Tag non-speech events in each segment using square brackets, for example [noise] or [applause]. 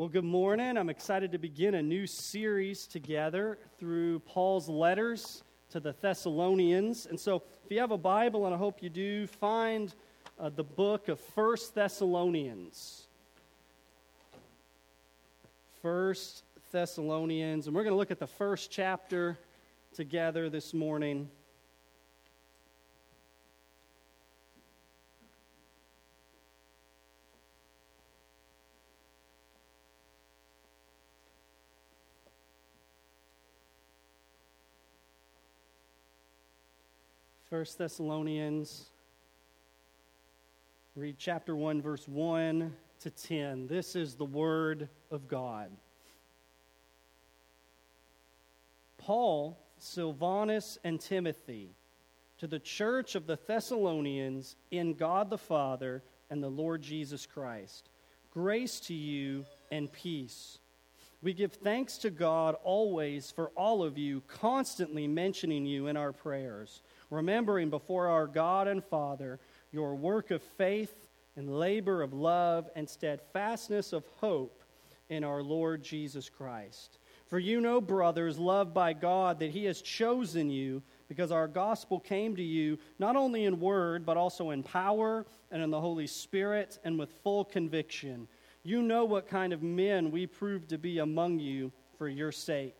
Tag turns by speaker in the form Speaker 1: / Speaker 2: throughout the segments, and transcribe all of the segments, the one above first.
Speaker 1: Well, good morning. I'm excited to begin a new series together through Paul's letters to the Thessalonians. And so, if you have a Bible, and I hope you do, find uh, the book of First Thessalonians. First Thessalonians, and we're going to look at the first chapter together this morning. 1 Thessalonians. Read chapter 1, verse 1 to 10. This is the Word of God. Paul, Silvanus, and Timothy, to the church of the Thessalonians in God the Father and the Lord Jesus Christ. Grace to you and peace. We give thanks to God always for all of you, constantly mentioning you in our prayers remembering before our God and Father your work of faith and labor of love and steadfastness of hope in our Lord Jesus Christ. For you know, brothers, loved by God, that He has chosen you because our gospel came to you not only in word, but also in power and in the Holy Spirit and with full conviction. You know what kind of men we proved to be among you for your sake.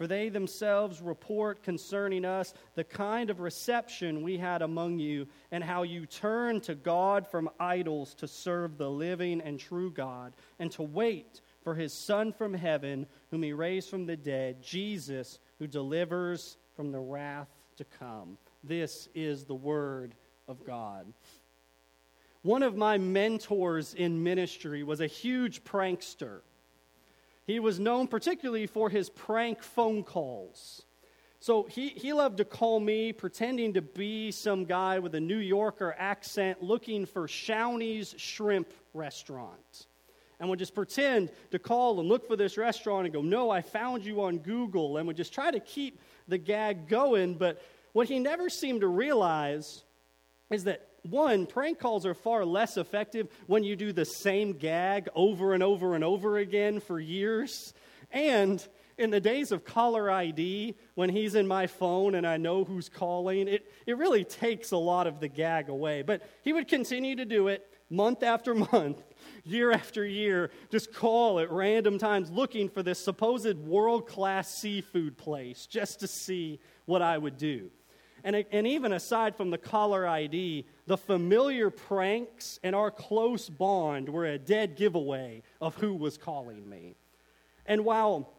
Speaker 1: For they themselves report concerning us the kind of reception we had among you, and how you turned to God from idols to serve the living and true God, and to wait for his Son from heaven, whom he raised from the dead, Jesus, who delivers from the wrath to come. This is the word of God. One of my mentors in ministry was a huge prankster. He was known particularly for his prank phone calls. So he, he loved to call me pretending to be some guy with a New Yorker accent looking for Shawnee's Shrimp Restaurant. And would just pretend to call and look for this restaurant and go, No, I found you on Google, and would just try to keep the gag going. But what he never seemed to realize is that one, prank calls are far less effective when you do the same gag over and over and over again for years. And in the days of caller ID, when he's in my phone and I know who's calling, it, it really takes a lot of the gag away. But he would continue to do it month after [laughs] month, year after year, just call at random times looking for this supposed world class seafood place just to see what I would do. And, and even aside from the caller ID, the familiar pranks and our close bond were a dead giveaway of who was calling me. And while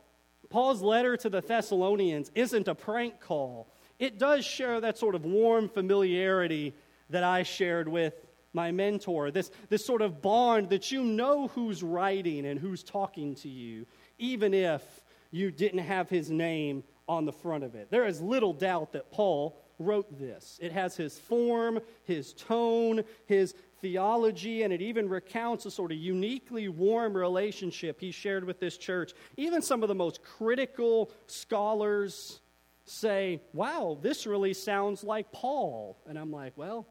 Speaker 1: Paul's letter to the Thessalonians isn't a prank call, it does share that sort of warm familiarity that I shared with my mentor, this, this sort of bond that you know who's writing and who's talking to you, even if you didn't have his name on the front of it. There is little doubt that Paul wrote this. It has his form, his tone, his theology, and it even recounts a sort of uniquely warm relationship he shared with this church. Even some of the most critical scholars say, wow, this really sounds like Paul. And I'm like, well,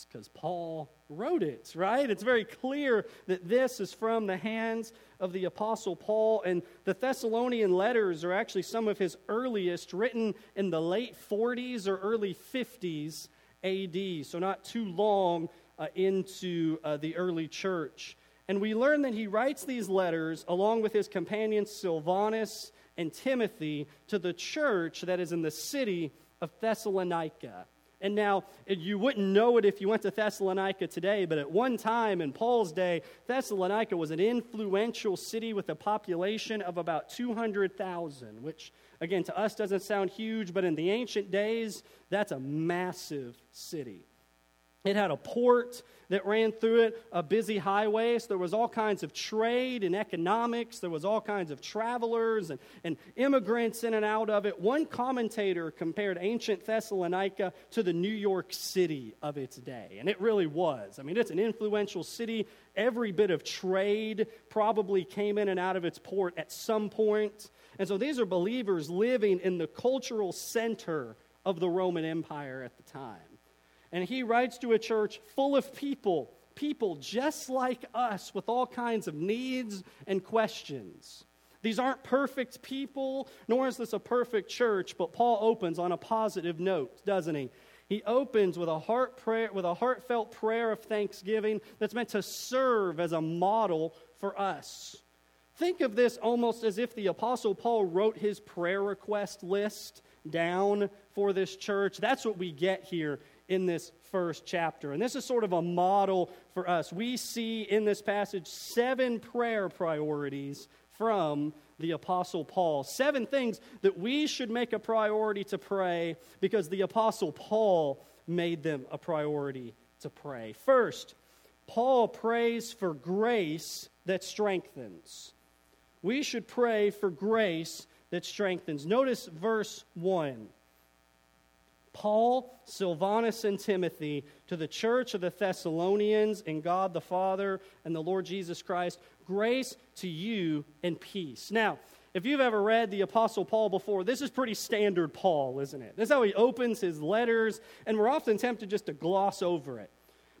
Speaker 1: it's because Paul wrote it, right? It's very clear that this is from the hands of the Apostle Paul. And the Thessalonian letters are actually some of his earliest, written in the late 40s or early 50s AD, so not too long uh, into uh, the early church. And we learn that he writes these letters along with his companions Silvanus and Timothy to the church that is in the city of Thessalonica. And now, you wouldn't know it if you went to Thessalonica today, but at one time in Paul's day, Thessalonica was an influential city with a population of about 200,000, which, again, to us doesn't sound huge, but in the ancient days, that's a massive city. It had a port that ran through it, a busy highway. So there was all kinds of trade and economics. There was all kinds of travelers and, and immigrants in and out of it. One commentator compared ancient Thessalonica to the New York City of its day. And it really was. I mean, it's an influential city. Every bit of trade probably came in and out of its port at some point. And so these are believers living in the cultural center of the Roman Empire at the time. And he writes to a church full of people, people just like us with all kinds of needs and questions. These aren't perfect people, nor is this a perfect church, but Paul opens on a positive note, doesn't he? He opens with a heart prayer with a heartfelt prayer of thanksgiving that's meant to serve as a model for us. Think of this almost as if the apostle Paul wrote his prayer request list down for this church. That's what we get here in this first chapter. And this is sort of a model for us. We see in this passage seven prayer priorities from the Apostle Paul. Seven things that we should make a priority to pray because the Apostle Paul made them a priority to pray. First, Paul prays for grace that strengthens. We should pray for grace that strengthens. Notice verse 1. Paul, Silvanus, and Timothy to the church of the Thessalonians in God the Father and the Lord Jesus Christ, grace to you and peace. Now, if you've ever read the Apostle Paul before, this is pretty standard Paul, isn't it? This is how he opens his letters, and we're often tempted just to gloss over it.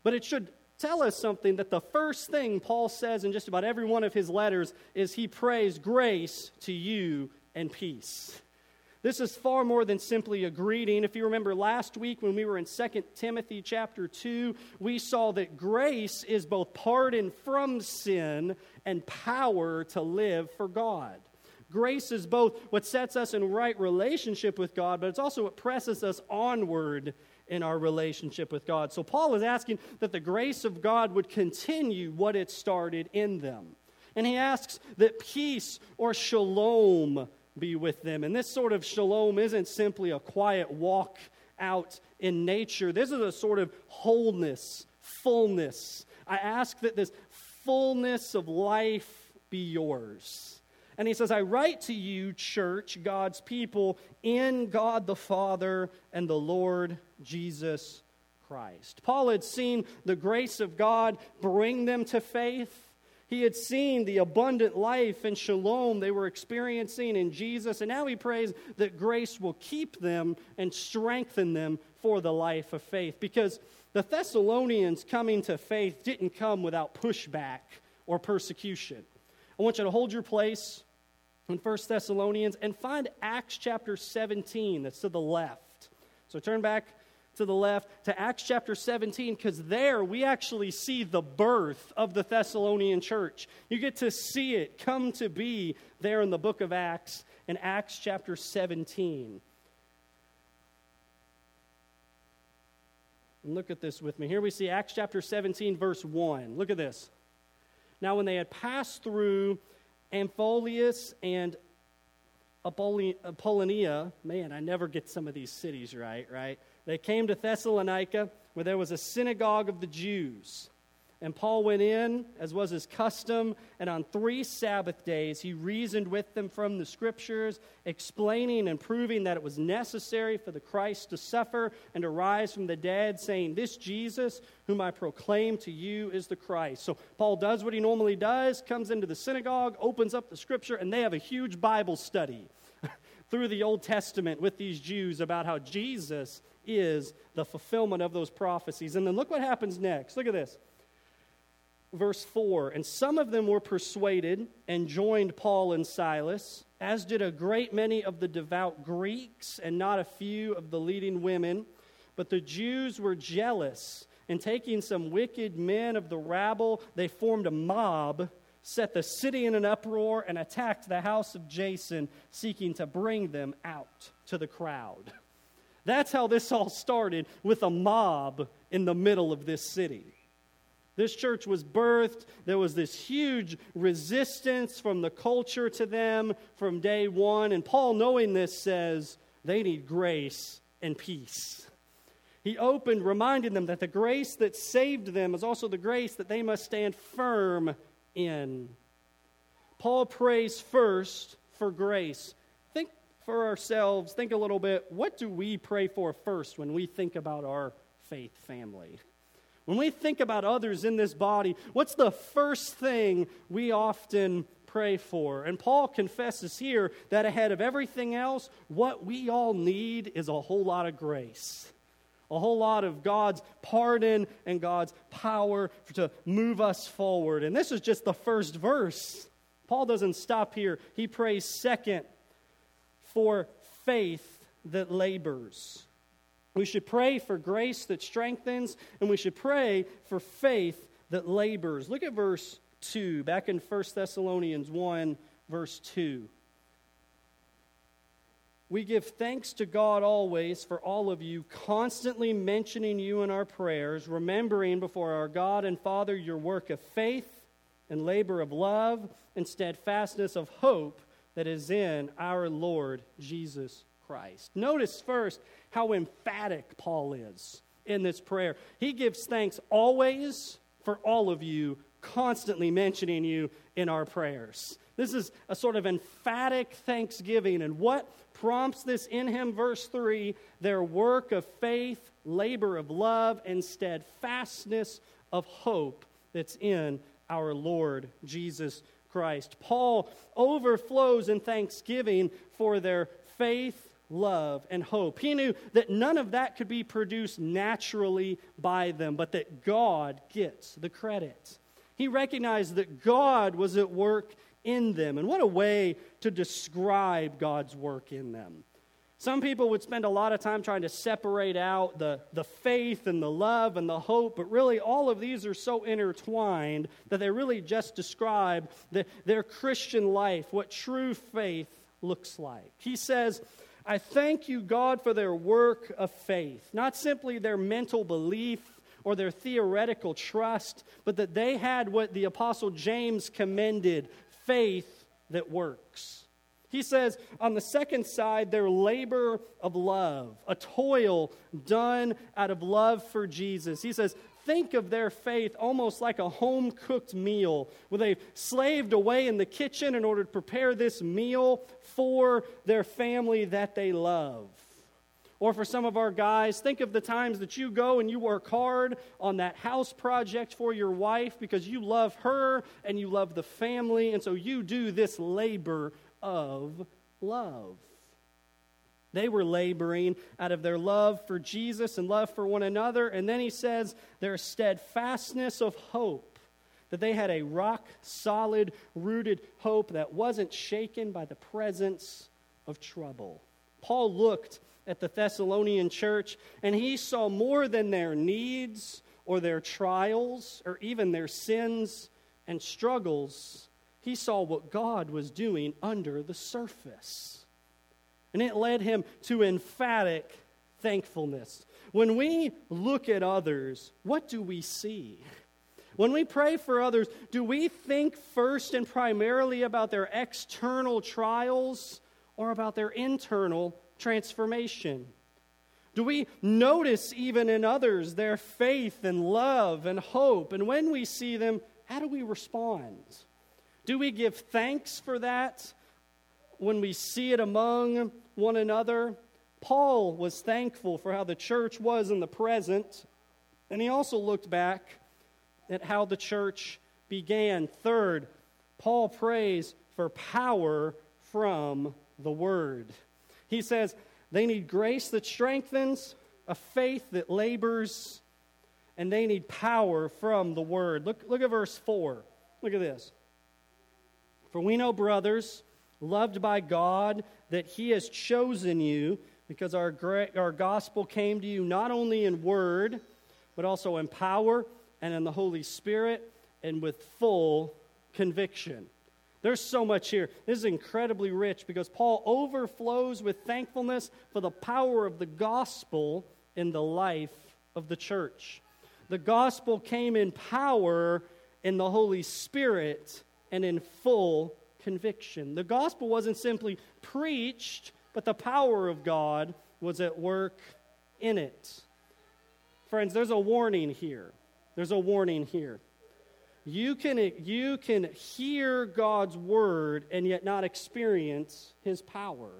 Speaker 1: But it should tell us something that the first thing Paul says in just about every one of his letters is he prays grace to you and peace. This is far more than simply a greeting. If you remember last week when we were in 2 Timothy chapter 2, we saw that grace is both pardon from sin and power to live for God. Grace is both what sets us in right relationship with God, but it's also what presses us onward in our relationship with God. So Paul is asking that the grace of God would continue what it started in them. And he asks that peace or shalom be with them. And this sort of shalom isn't simply a quiet walk out in nature, this is a sort of wholeness, fullness. I ask that this fullness of life be yours. And he says, I write to you, church, God's people, in God the Father and the Lord Jesus Christ. Paul had seen the grace of God bring them to faith. He had seen the abundant life and shalom they were experiencing in Jesus, and now he prays that grace will keep them and strengthen them for the life of faith. Because the Thessalonians coming to faith didn't come without pushback or persecution. I want you to hold your place in 1 Thessalonians and find Acts chapter 17 that's to the left. So turn back to the left to Acts chapter 17 because there we actually see the birth of the Thessalonian church. You get to see it come to be there in the book of Acts in Acts chapter 17. And look at this with me. Here we see Acts chapter 17, verse 1. Look at this. Now, when they had passed through Amphipolis and Apollonia, man, I never get some of these cities right, right? They came to Thessalonica, where there was a synagogue of the Jews. And Paul went in, as was his custom, and on three Sabbath days he reasoned with them from the Scriptures, explaining and proving that it was necessary for the Christ to suffer and to rise from the dead, saying, This Jesus, whom I proclaim to you, is the Christ. So Paul does what he normally does, comes into the synagogue, opens up the Scripture, and they have a huge Bible study [laughs] through the Old Testament with these Jews about how Jesus is the fulfillment of those prophecies. And then look what happens next. Look at this. Verse 4 And some of them were persuaded and joined Paul and Silas, as did a great many of the devout Greeks and not a few of the leading women. But the Jews were jealous, and taking some wicked men of the rabble, they formed a mob set the city in an uproar and attacked the house of Jason, seeking to bring them out to the crowd. That's how this all started with a mob in the middle of this city. This church was birthed. There was this huge resistance from the culture to them from day one. And Paul, knowing this, says they need grace and peace. He opened, reminding them that the grace that saved them is also the grace that they must stand firm in. Paul prays first for grace. For ourselves, think a little bit, what do we pray for first when we think about our faith family? When we think about others in this body, what's the first thing we often pray for? And Paul confesses here that ahead of everything else, what we all need is a whole lot of grace a whole lot of God's pardon and God's power to move us forward. And this is just the first verse. Paul doesn't stop here. He prays second for faith that labors. We should pray for grace that strengthens, and we should pray for faith that labors. Look at verse 2, back in 1 Thessalonians 1, verse 2. We give thanks to God always for all of you, constantly mentioning you in our prayers, remembering before our God and Father your work of faith and labor of love and steadfastness of hope that is in our Lord Jesus Christ. Notice first how emphatic Paul is in this prayer. He gives thanks always for all of you, constantly mentioning you in our prayers. This is a sort of emphatic thanksgiving. And what prompts this in him? Verse 3 their work of faith, labor of love, and steadfastness of hope that's in our Lord Jesus Christ. Paul overflows in thanksgiving for their faith, love, and hope. He knew that none of that could be produced naturally by them, but that God gets the credit. He recognized that God was at work in them. And what a way to describe God's work in them. Some people would spend a lot of time trying to separate out the, the faith and the love and the hope, but really all of these are so intertwined that they really just describe the, their Christian life, what true faith looks like. He says, I thank you, God, for their work of faith, not simply their mental belief or their theoretical trust, but that they had what the Apostle James commended faith that works. He says, on the second side, their labor of love, a toil done out of love for Jesus. He says, think of their faith almost like a home cooked meal, where they've slaved away in the kitchen in order to prepare this meal for their family that they love. Or for some of our guys, think of the times that you go and you work hard on that house project for your wife because you love her and you love the family, and so you do this labor of love. They were laboring out of their love for Jesus and love for one another. And then he says their steadfastness of hope, that they had a rock solid, rooted hope that wasn't shaken by the presence of trouble. Paul looked at the Thessalonian church, and he saw more than their needs or their trials or even their sins and struggles. He saw what God was doing under the surface. And it led him to emphatic thankfulness. When we look at others, what do we see? When we pray for others, do we think first and primarily about their external trials or about their internal transformation? Do we notice even in others their faith and love and hope? And when we see them, how do we respond? Do we give thanks for that when we see it among one another? Paul was thankful for how the church was in the present, and he also looked back at how the church began. Third, Paul prays for power from the Word. He says they need grace that strengthens, a faith that labors, and they need power from the word. Look, look at verse 4. Look at this. For we know, brothers, loved by God, that He has chosen you because our, our gospel came to you not only in word, but also in power and in the Holy Spirit and with full conviction. There's so much here. This is incredibly rich because Paul overflows with thankfulness for the power of the gospel in the life of the church. The gospel came in power in the Holy Spirit and in full conviction. The gospel wasn't simply preached, but the power of God was at work in it. friends, there's a warning here. There's a warning here. You can, you can hear God's word and yet not experience his power.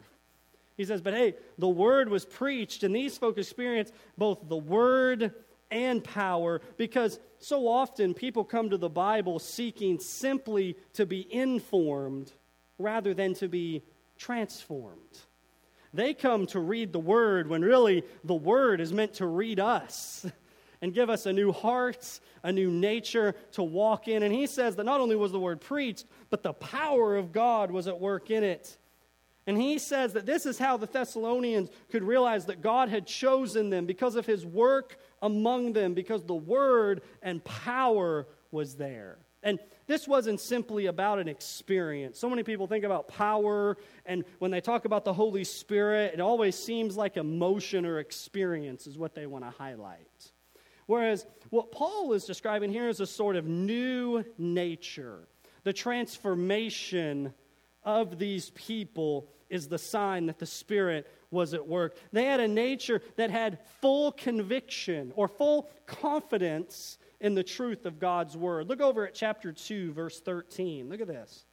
Speaker 1: He says, but hey, the word was preached, and these folks experienced both the word and power because so often people come to the Bible seeking simply to be informed rather than to be transformed. They come to read the Word when really the Word is meant to read us [laughs] and give us a new heart, a new nature to walk in. And he says that not only was the Word preached, but the power of God was at work in it. And he says that this is how the Thessalonians could realize that God had chosen them because of his work among them, because the word and power was there. And this wasn't simply about an experience. So many people think about power, and when they talk about the Holy Spirit, it always seems like emotion or experience is what they want to highlight. Whereas what Paul is describing here is a sort of new nature, the transformation of these people is the sign that the Spirit was at work. They had a nature that had full conviction or full confidence in the truth of God's Word. Look over at chapter 2, verse 13. Look at this.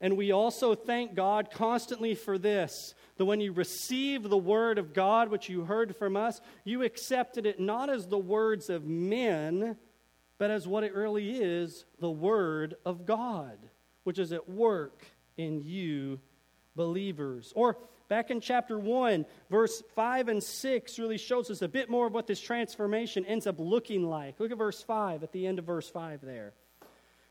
Speaker 1: And we also thank God constantly for this that when you received the word of God, which you heard from us, you accepted it not as the words of men, but as what it really is the word of God, which is at work in you believers. Or back in chapter 1, verse 5 and 6 really shows us a bit more of what this transformation ends up looking like. Look at verse 5, at the end of verse 5 there.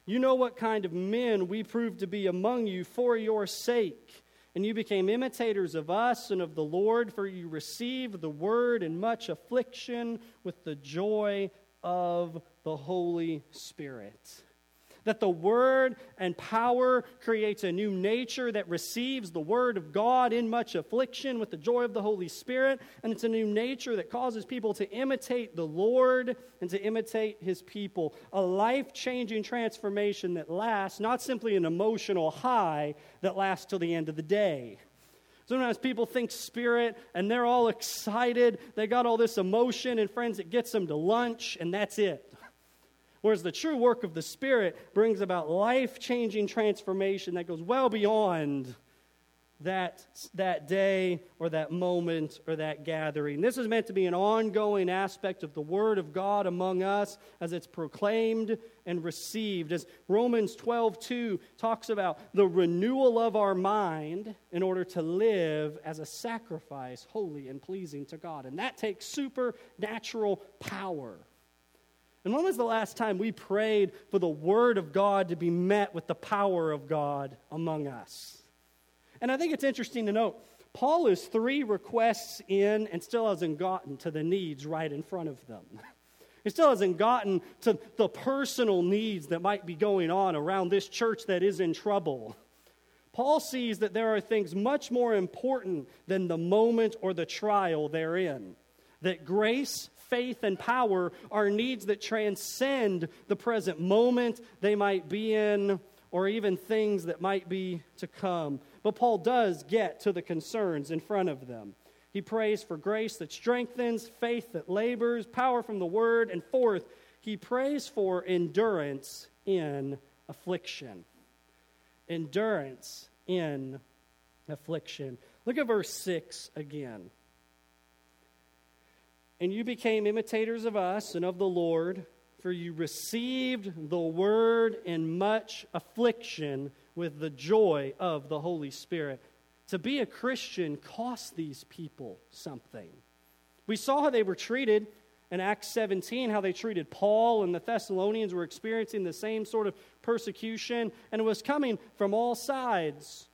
Speaker 1: You know what kind of men we proved to be among you for your sake. And you became imitators of us and of the Lord, for you received the word in much affliction with the joy of the Holy Spirit that the word and power creates a new nature that receives the word of God in much affliction with the joy of the Holy Spirit. And it's a new nature that causes people to imitate the Lord and to imitate his people. A life changing transformation that lasts, not simply an emotional high that lasts till the end of the day. Sometimes people think spirit and they're all excited. They got all this emotion, and friends, it gets them to lunch, and that's it. Whereas the true work of the Spirit brings about life changing transformation that goes well beyond that, that day or that moment or that gathering. This is meant to be an ongoing aspect of the Word of God among us as it's proclaimed and received. As Romans 12 2 talks about the renewal of our mind in order to live as a sacrifice, holy and pleasing to God. And that takes supernatural power. And when was the last time we prayed for the Word of God to be met with the power of God among us? And I think it's interesting to note Paul is three requests in and still hasn't gotten to the needs right in front of them. [laughs] He still hasn't gotten to the personal needs that might be going on around this church that is in trouble. Paul sees that there are things much more important than the moment or the trial they're in. That grace faith and power are needs that transcend the present moment they might be in or even things that might be to come. But Paul does get to the concerns in front of them. He prays for grace that strengthens, faith that labors, power from the word, and fourth, he prays for endurance in affliction. Endurance in affliction. Look at verse 6 again. And you became imitators of us and of the Lord, for you received the word in much affliction with the joy of the Holy Spirit. To be a Christian cost these people something. We saw how they were treated in Acts 17, how they treated Paul, and the Thessalonians were experiencing the same sort of persecution, and it was coming from all sides.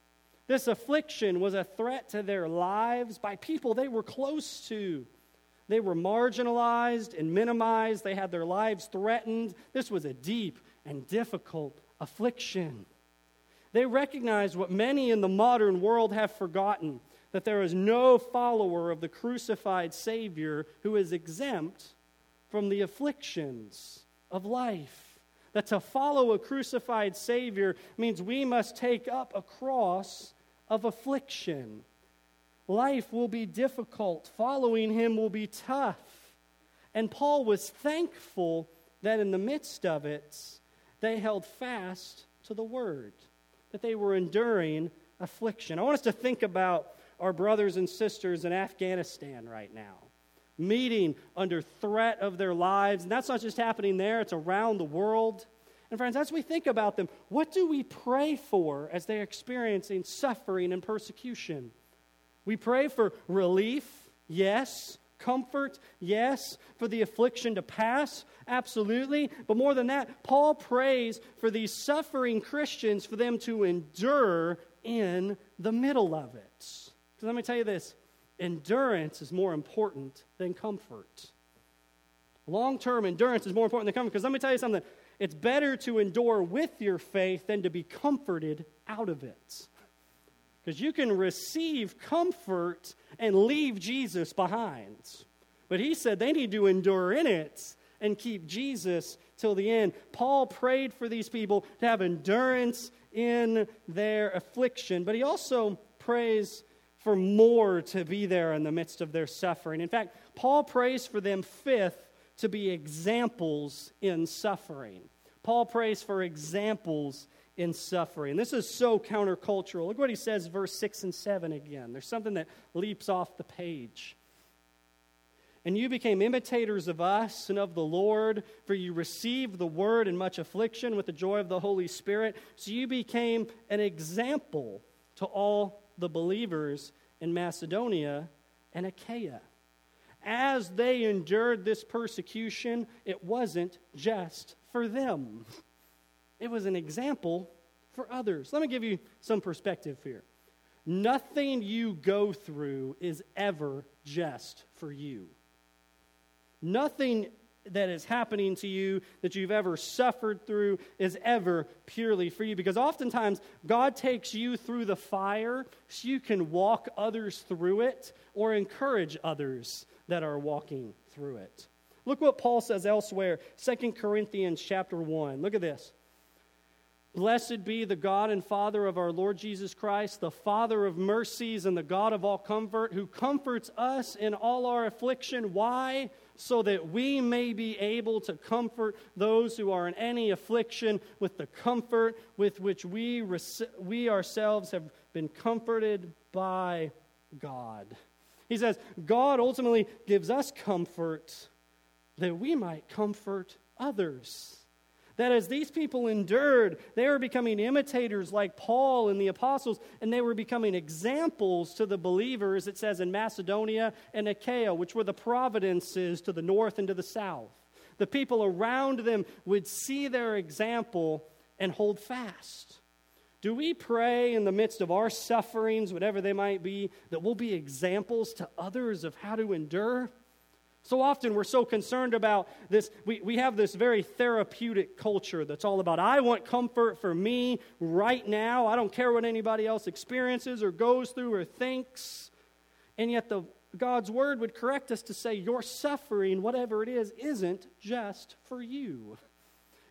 Speaker 1: This affliction was a threat to their lives by people they were close to. They were marginalized and minimized. They had their lives threatened. This was a deep and difficult affliction. They recognized what many in the modern world have forgotten that there is no follower of the crucified Savior who is exempt from the afflictions of life. That to follow a crucified Savior means we must take up a cross of affliction. Life will be difficult. Following him will be tough. And Paul was thankful that in the midst of it, they held fast to the word, that they were enduring affliction. I want us to think about our brothers and sisters in Afghanistan right now, meeting under threat of their lives. And that's not just happening there, it's around the world. And friends, as we think about them, what do we pray for as they're experiencing suffering and persecution? We pray for relief, yes. Comfort, yes. For the affliction to pass, absolutely. But more than that, Paul prays for these suffering Christians for them to endure in the middle of it. Because let me tell you this endurance is more important than comfort. Long term endurance is more important than comfort. Because let me tell you something it's better to endure with your faith than to be comforted out of it. Because you can receive comfort and leave Jesus behind. But he said they need to endure in it and keep Jesus till the end. Paul prayed for these people to have endurance in their affliction, but he also prays for more to be there in the midst of their suffering. In fact, Paul prays for them, fifth, to be examples in suffering. Paul prays for examples in suffering. This is so countercultural. Look what he says, verse 6 and 7 again. There's something that leaps off the page. And you became imitators of us and of the Lord, for you received the word in much affliction with the joy of the Holy Spirit. So you became an example to all the believers in Macedonia and Achaia as they endured this persecution, it wasn't just for them, it was an example for others. Let me give you some perspective here. Nothing you go through is ever just for you. Nothing that is happening to you that you've ever suffered through is ever purely for you. Because oftentimes, God takes you through the fire so you can walk others through it or encourage others that are walking through it. Look what Paul says elsewhere, 2 Corinthians chapter 1. Look at this. Blessed be the God and Father of our Lord Jesus Christ, the Father of mercies and the God of all comfort, who comforts us in all our affliction. Why? So that we may be able to comfort those who are in any affliction with the comfort with which we, we ourselves have been comforted by God. He says, God ultimately gives us comfort that we might comfort others. That as these people endured, they were becoming imitators like Paul and the apostles, and they were becoming examples to the believers, it says in Macedonia and Achaia, which were the providences to the north and to the south. The people around them would see their example and hold fast. Do we pray in the midst of our sufferings, whatever they might be, that we'll be examples to others of how to endure? So often we're so concerned about this. We, we have this very therapeutic culture that's all about, I want comfort for me right now. I don't care what anybody else experiences or goes through or thinks. And yet, the, God's word would correct us to say, Your suffering, whatever it is, isn't just for you.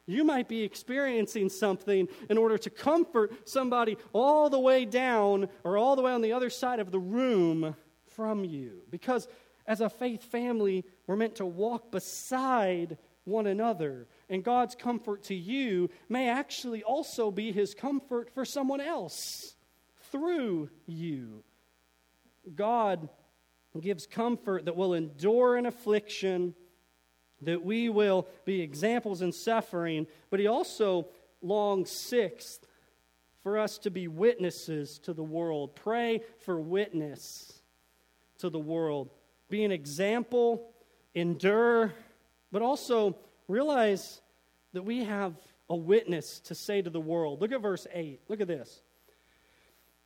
Speaker 1: You might be experiencing something in order to comfort somebody all the way down or all the way on the other side of the room from you. Because as a faith family, we're meant to walk beside one another. And God's comfort to you may actually also be his comfort for someone else through you. God gives comfort that will endure an affliction, that we will be examples in suffering, but he also longs, sixth, for us to be witnesses to the world. Pray for witness to the world be an example, endure, but also realize that we have a witness to say to the world. Look at verse 8. Look at this.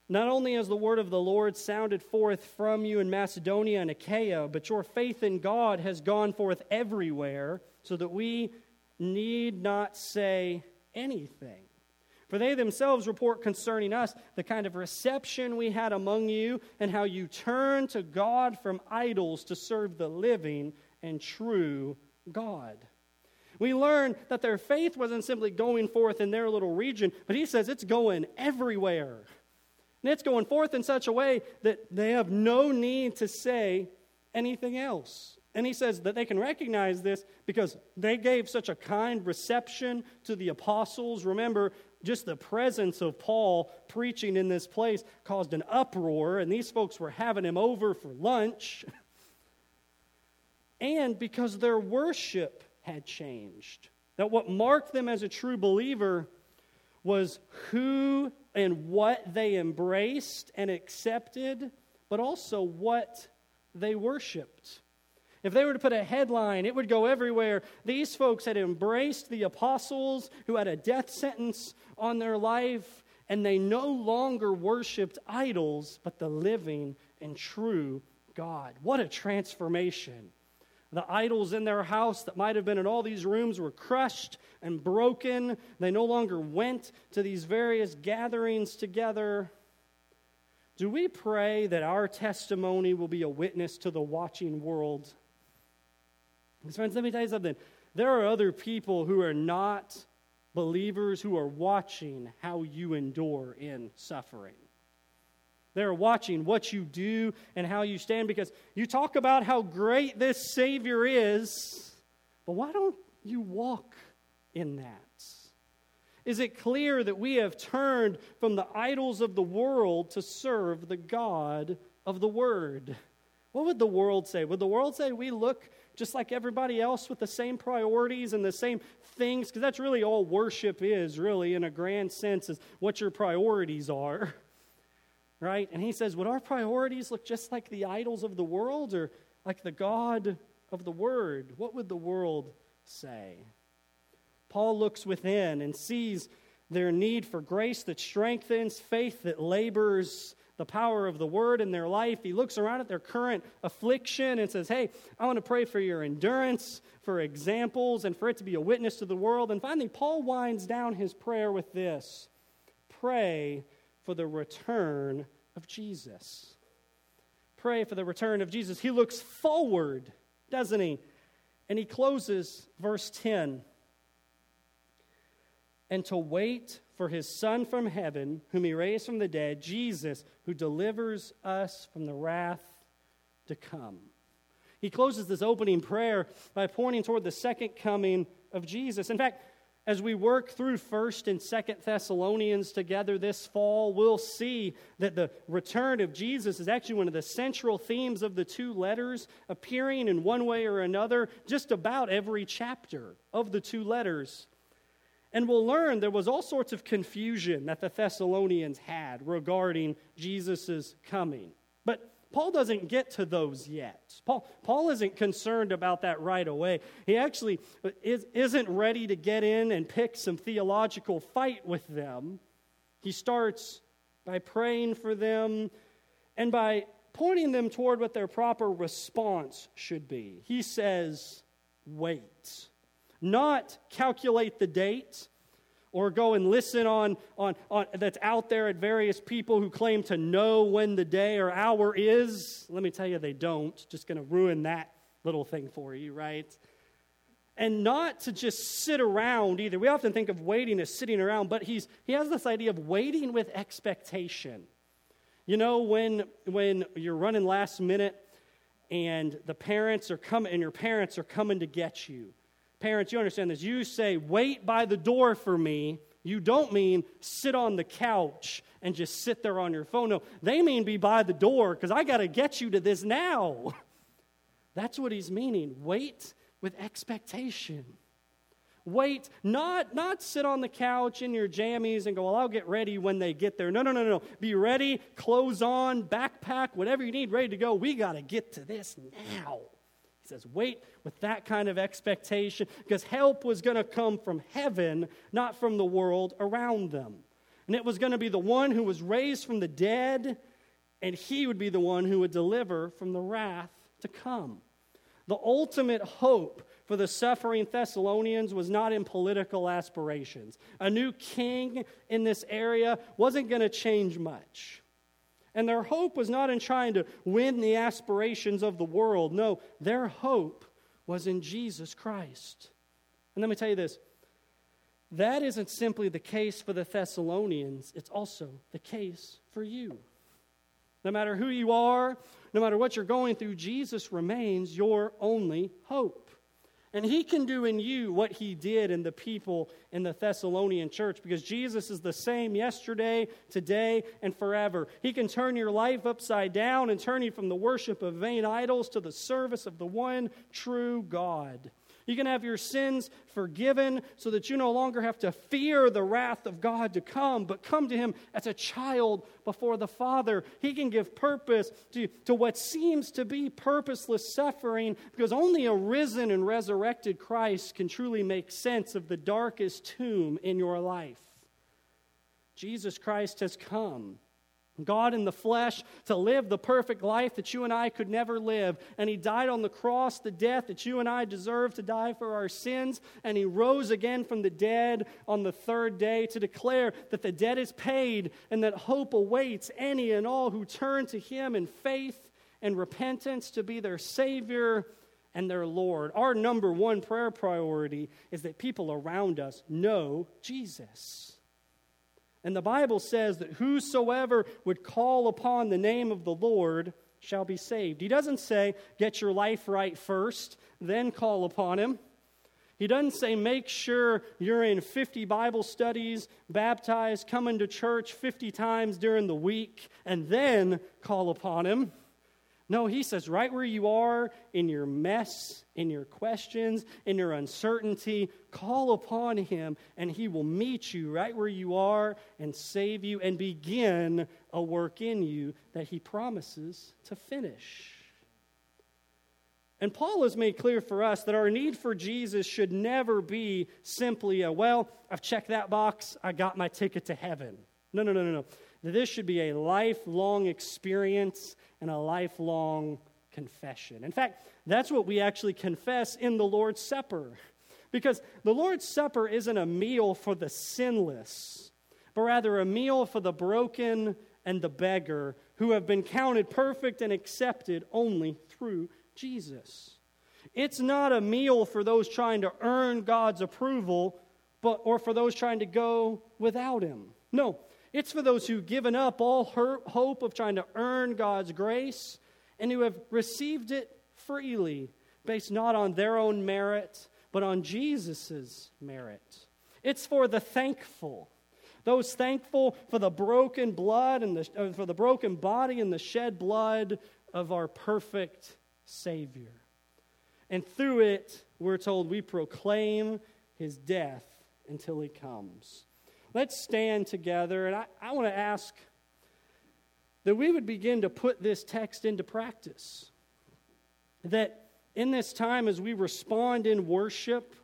Speaker 1: Not only has the word of the Lord sounded forth from you in Macedonia and Achaia, but your faith in God has gone forth everywhere, so that we need not say anything. For they themselves report concerning us the kind of reception we had among you, and how you turned to God from idols to serve the living and true God. We learn that their faith wasn't simply going forth in their little region, but he says it's going everywhere. And it's going forth in such a way that they have no need to say anything else. And he says that they can recognize this because they gave such a kind reception to the apostles. Remember, just the presence of Paul preaching in this place caused an uproar, and these folks were having him over for lunch. [laughs] and because their worship had changed. That what marked them as a true believer was who and what they embraced and accepted, but also what they worshiped. If they were to put a headline, it would go everywhere. These folks had embraced the apostles who had a death sentence on their life, and they no longer worshiped idols, but the living and true God. What a transformation! The idols in their house that might have been in all these rooms were crushed and broken. They no longer went to these various gatherings together. Do we pray that our testimony will be a witness to the watching world? Friends, let me tell you something. There are other people who are not believers who are watching how you endure in suffering. They're watching what you do and how you stand because you talk about how great this Savior is, but why don't you walk in that? Is it clear that we have turned from the idols of the world to serve the God of the Word? What would the world say? Would the world say we look just like everybody else with the same priorities and the same things? Because that's really all worship is, really, in a grand sense, is what your priorities are. [laughs] right? And he says, Would our priorities look just like the idols of the world or like the God of the Word? What would the world say? Paul looks within and sees their need for grace that strengthens, faith that labors, the power of the Word in their life. He looks around at their current affliction and says, Hey, I want to pray for your endurance, for examples, and for it to be a witness to the world. And finally, Paul winds down his prayer with this Pray for the return of Jesus. Pray for the return of Jesus. He looks forward, doesn't he? And he closes verse 10 and to wait for his Son from heaven, whom he raised from the dead, Jesus, who delivers us from the wrath to come. He closes this opening prayer by pointing toward the second coming of Jesus. In fact, as we work through 1st and 2nd Thessalonians together this fall, we'll see that the return of Jesus is actually one of the central themes of the two letters, appearing in one way or another just about every chapter of the two letters. And we'll learn there was all sorts of confusion that the Thessalonians had regarding Jesus' coming. But Paul doesn't get to those yet. Paul, Paul isn't concerned about that right away. He actually is, isn't ready to get in and pick some theological fight with them. He starts by praying for them and by pointing them toward what their proper response should be. He says, Wait. Not calculate the date, or go and listen on, on, on that's out there at various people who claim to know when the day or hour is. Let me tell you, they don't. Just going to ruin that little thing for you, right? And not to just sit around either. We often think of waiting as sitting around, but he's, he has this idea of waiting with expectation. You know, when, when you're running last minute and the parents are coming, and your parents are coming to get you Parents, you understand this. You say, wait by the door for me. You don't mean sit on the couch and just sit there on your phone. No, they mean be by the door because I got to get you to this now. [laughs] That's what he's meaning. Wait with expectation. Wait, not, not sit on the couch in your jammies and go, well, I'll get ready when they get there. No, no, no, no. Be ready, clothes on, backpack, whatever you need, ready to go. We got to get to this now says, wait with that kind of expectation because help was going to come from heaven, not from the world around them. And it was going to be the one who was raised from the dead, and he would be the one who would deliver from the wrath to come. The ultimate hope for the suffering Thessalonians was not in political aspirations. A new king in this area wasn't going to change much. And their hope was not in trying to win the aspirations of the world. No, their hope was in Jesus Christ. And let me tell you this that isn't simply the case for the Thessalonians, it's also the case for you. No matter who you are, no matter what you're going through, Jesus remains your only hope. And he can do in you what he did in the people in the Thessalonian church because Jesus is the same yesterday, today, and forever. He can turn your life upside down and turn you from the worship of vain idols to the service of the one true God. You can have your sins forgiven so that you no longer have to fear the wrath of God to come, but come to Him as a child before the Father. He can give purpose to, to what seems to be purposeless suffering because only a risen and resurrected Christ can truly make sense of the darkest tomb in your life. Jesus Christ has come God in the flesh to live the perfect life that you and I could never live. And He died on the cross, the death that you and I deserve to die for our sins. And He rose again from the dead on the third day to declare that the debt is paid and that hope awaits any and all who turn to Him in faith and repentance to be their Savior and their Lord. Our number one prayer priority is that people around us know Jesus. And the Bible says that whosoever would call upon the name of the Lord shall be saved. He doesn't say, get your life right first, then call upon him. He doesn't say, make sure you're in 50 Bible studies, baptized, coming to church 50 times during the week, and then call upon him. No, he says, right where you are in your mess, in your questions, in your uncertainty, call upon him and he will meet you right where you are and save you and begin a work in you that he promises to finish. And Paul has made clear for us that our need for Jesus should never be simply a, well, I've checked that box, I got my ticket to heaven. No, no, no, no, no. This should be a lifelong experience and a lifelong confession. In fact, that's what we actually confess in the Lord's Supper. Because the Lord's Supper isn't a meal for the sinless, but rather a meal for the broken and the beggar who have been counted perfect and accepted only through Jesus. It's not a meal for those trying to earn God's approval, but or for those trying to go without him. No, it's for those who've given up all hope of trying to earn God's grace and who have received it freely, based not on their own merit, but on Jesus' merit. It's for the thankful, those thankful for the broken blood and the, uh, for the broken body and the shed blood of our perfect Savior. And through it, we're told we proclaim his death until he comes. Let's stand together, and I, I want to ask that we would begin to put this text into practice. That in this time, as we respond in worship,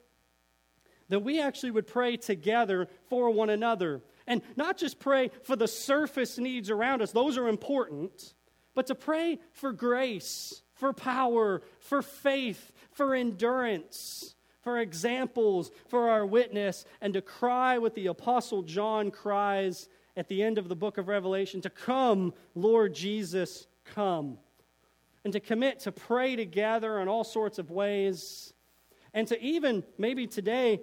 Speaker 1: that we actually would pray together for one another. And not just pray for the surface needs around us, those are important, but to pray for grace, for power, for faith, for endurance for examples for our witness, and to cry what the Apostle John cries at the end of the book of Revelation to come, Lord Jesus, come. And to commit to pray together in all sorts of ways. And to even, maybe today,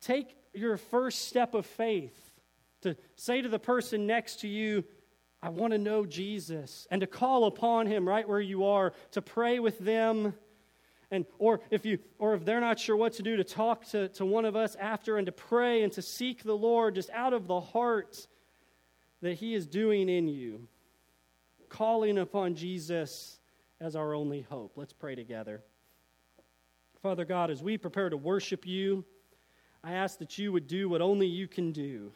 Speaker 1: take your first step of faith. To say to the person next to you, I want to know Jesus. And to call upon him right where you are, to pray with them and or if you or if they're not sure what to do to talk to, to one of us after and to pray and to seek the lord just out of the heart that he is doing in you calling upon jesus as our only hope. Let's pray together. Father god as we prepare to worship you i ask that you would do what only you can do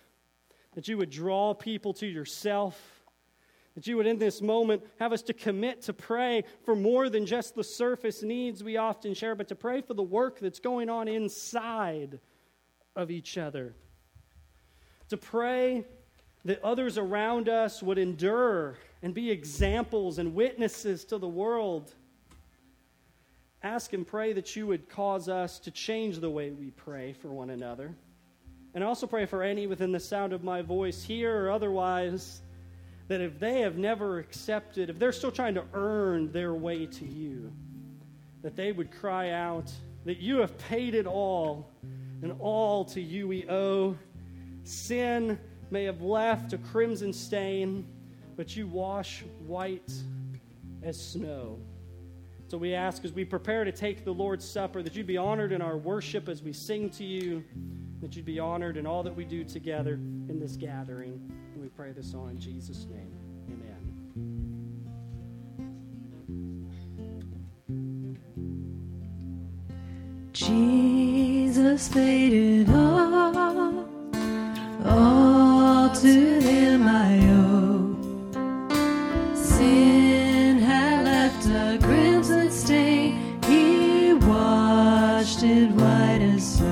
Speaker 1: that you would draw people to yourself that you would, in this moment, have us to commit to pray for more than just the surface needs we often share, but to pray for the work that's going on inside of each other. To pray that others around us would endure and be examples and witnesses to the world. Ask and pray that you would cause us to change the way we pray for one another. And also pray for any within the sound of my voice, here or otherwise that if they have never accepted, if they're still trying to earn their way to you, that they would cry out that you have paid it all, and all to you we owe. Sin may have left a crimson stain, but you wash white as snow. So we ask as we prepare to take the Lord's Supper that you'd be honored in our worship as we sing to you, that you'd be honored in all that we do together in this gathering. Pray this all in Jesus' name. Amen.
Speaker 2: Jesus paid it all, all to him I owe. Sin had left a crimson stain, he washed it white as snow.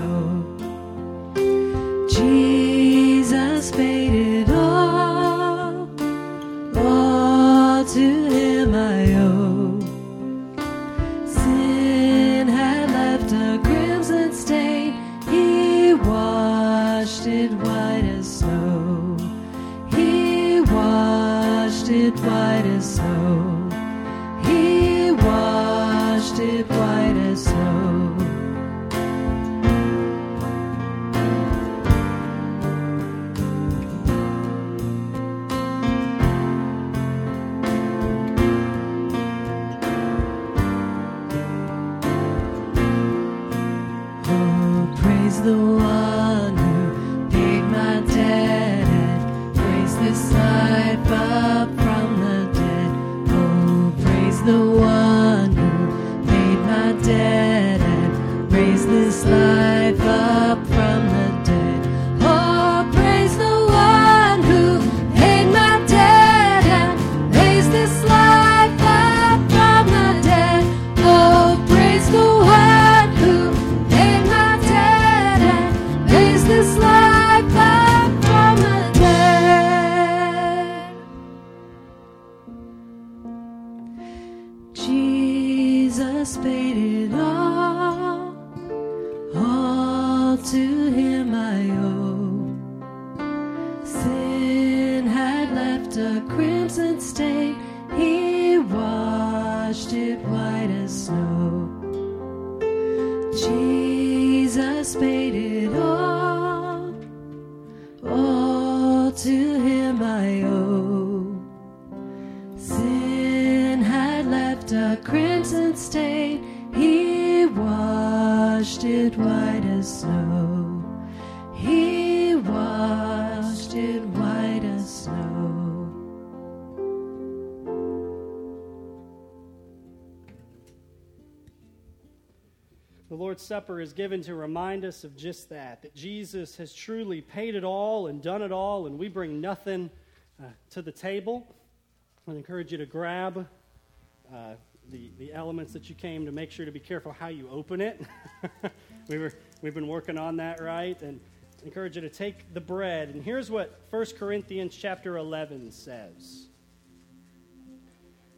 Speaker 1: Supper is given to remind us of just that, that Jesus has truly paid it all and done it all, and we bring nothing uh, to the table. I encourage you to grab uh, the, the elements that you came to make sure to be careful how you open it. [laughs] we were, we've been working on that, right? And I encourage you to take the bread. And here's what 1 Corinthians chapter 11 says.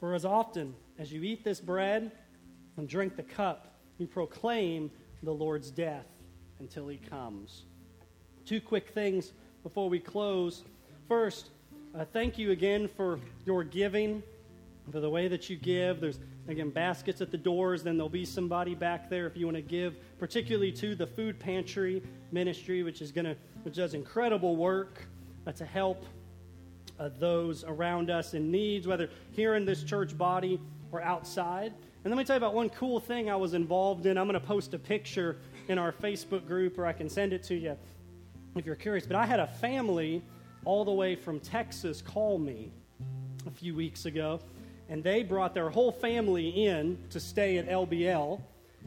Speaker 1: For as often as you eat this bread and drink the cup, you proclaim the Lord's death until he comes. Two quick things before we close. First, uh, thank you again for your giving, for the way that you give. There's, again, baskets at the doors, then there'll be somebody back there if you want to give, particularly to the food pantry ministry, which is going to, which does incredible work uh, to help uh, those around us in needs, whether here in this church body or outside. And let me tell you about one cool thing I was involved in. I'm going to post a picture in our Facebook group, or I can send it to you if you're curious. But I had a family all the way from Texas call me a few weeks ago, and they brought their whole family in to stay at LBL.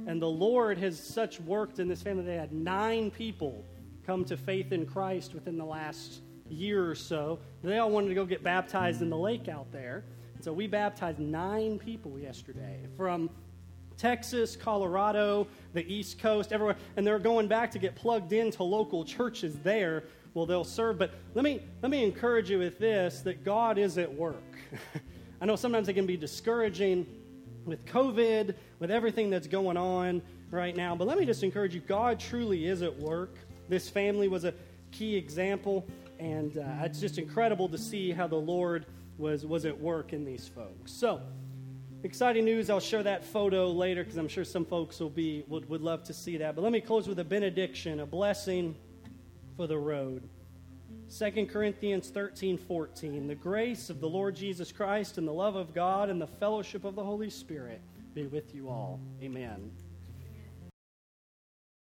Speaker 1: And the Lord has such worked in this family. They had nine people come to faith in Christ within the last year or so. They all wanted to go get baptized in the lake out there. And so we baptized nine people yesterday from Texas, Colorado, the East Coast, everywhere. And they're going back to get plugged into local churches there well, they'll serve. But let me, let me encourage you with this that God is at work. [laughs] I know sometimes it can be discouraging with COVID, with everything that's going on right now. But let me just encourage you God truly is at work. This family was a key example, and uh, it's just incredible to see how the Lord was, was at work in these folks. So, exciting news. I'll share that photo later because I'm sure some folks will be would, would love to see that. But let me close with a benediction, a blessing for the road. 2 Corinthians 13, 14. The grace of the Lord Jesus Christ and the love of God and the fellowship of the Holy Spirit be with you all. Amen.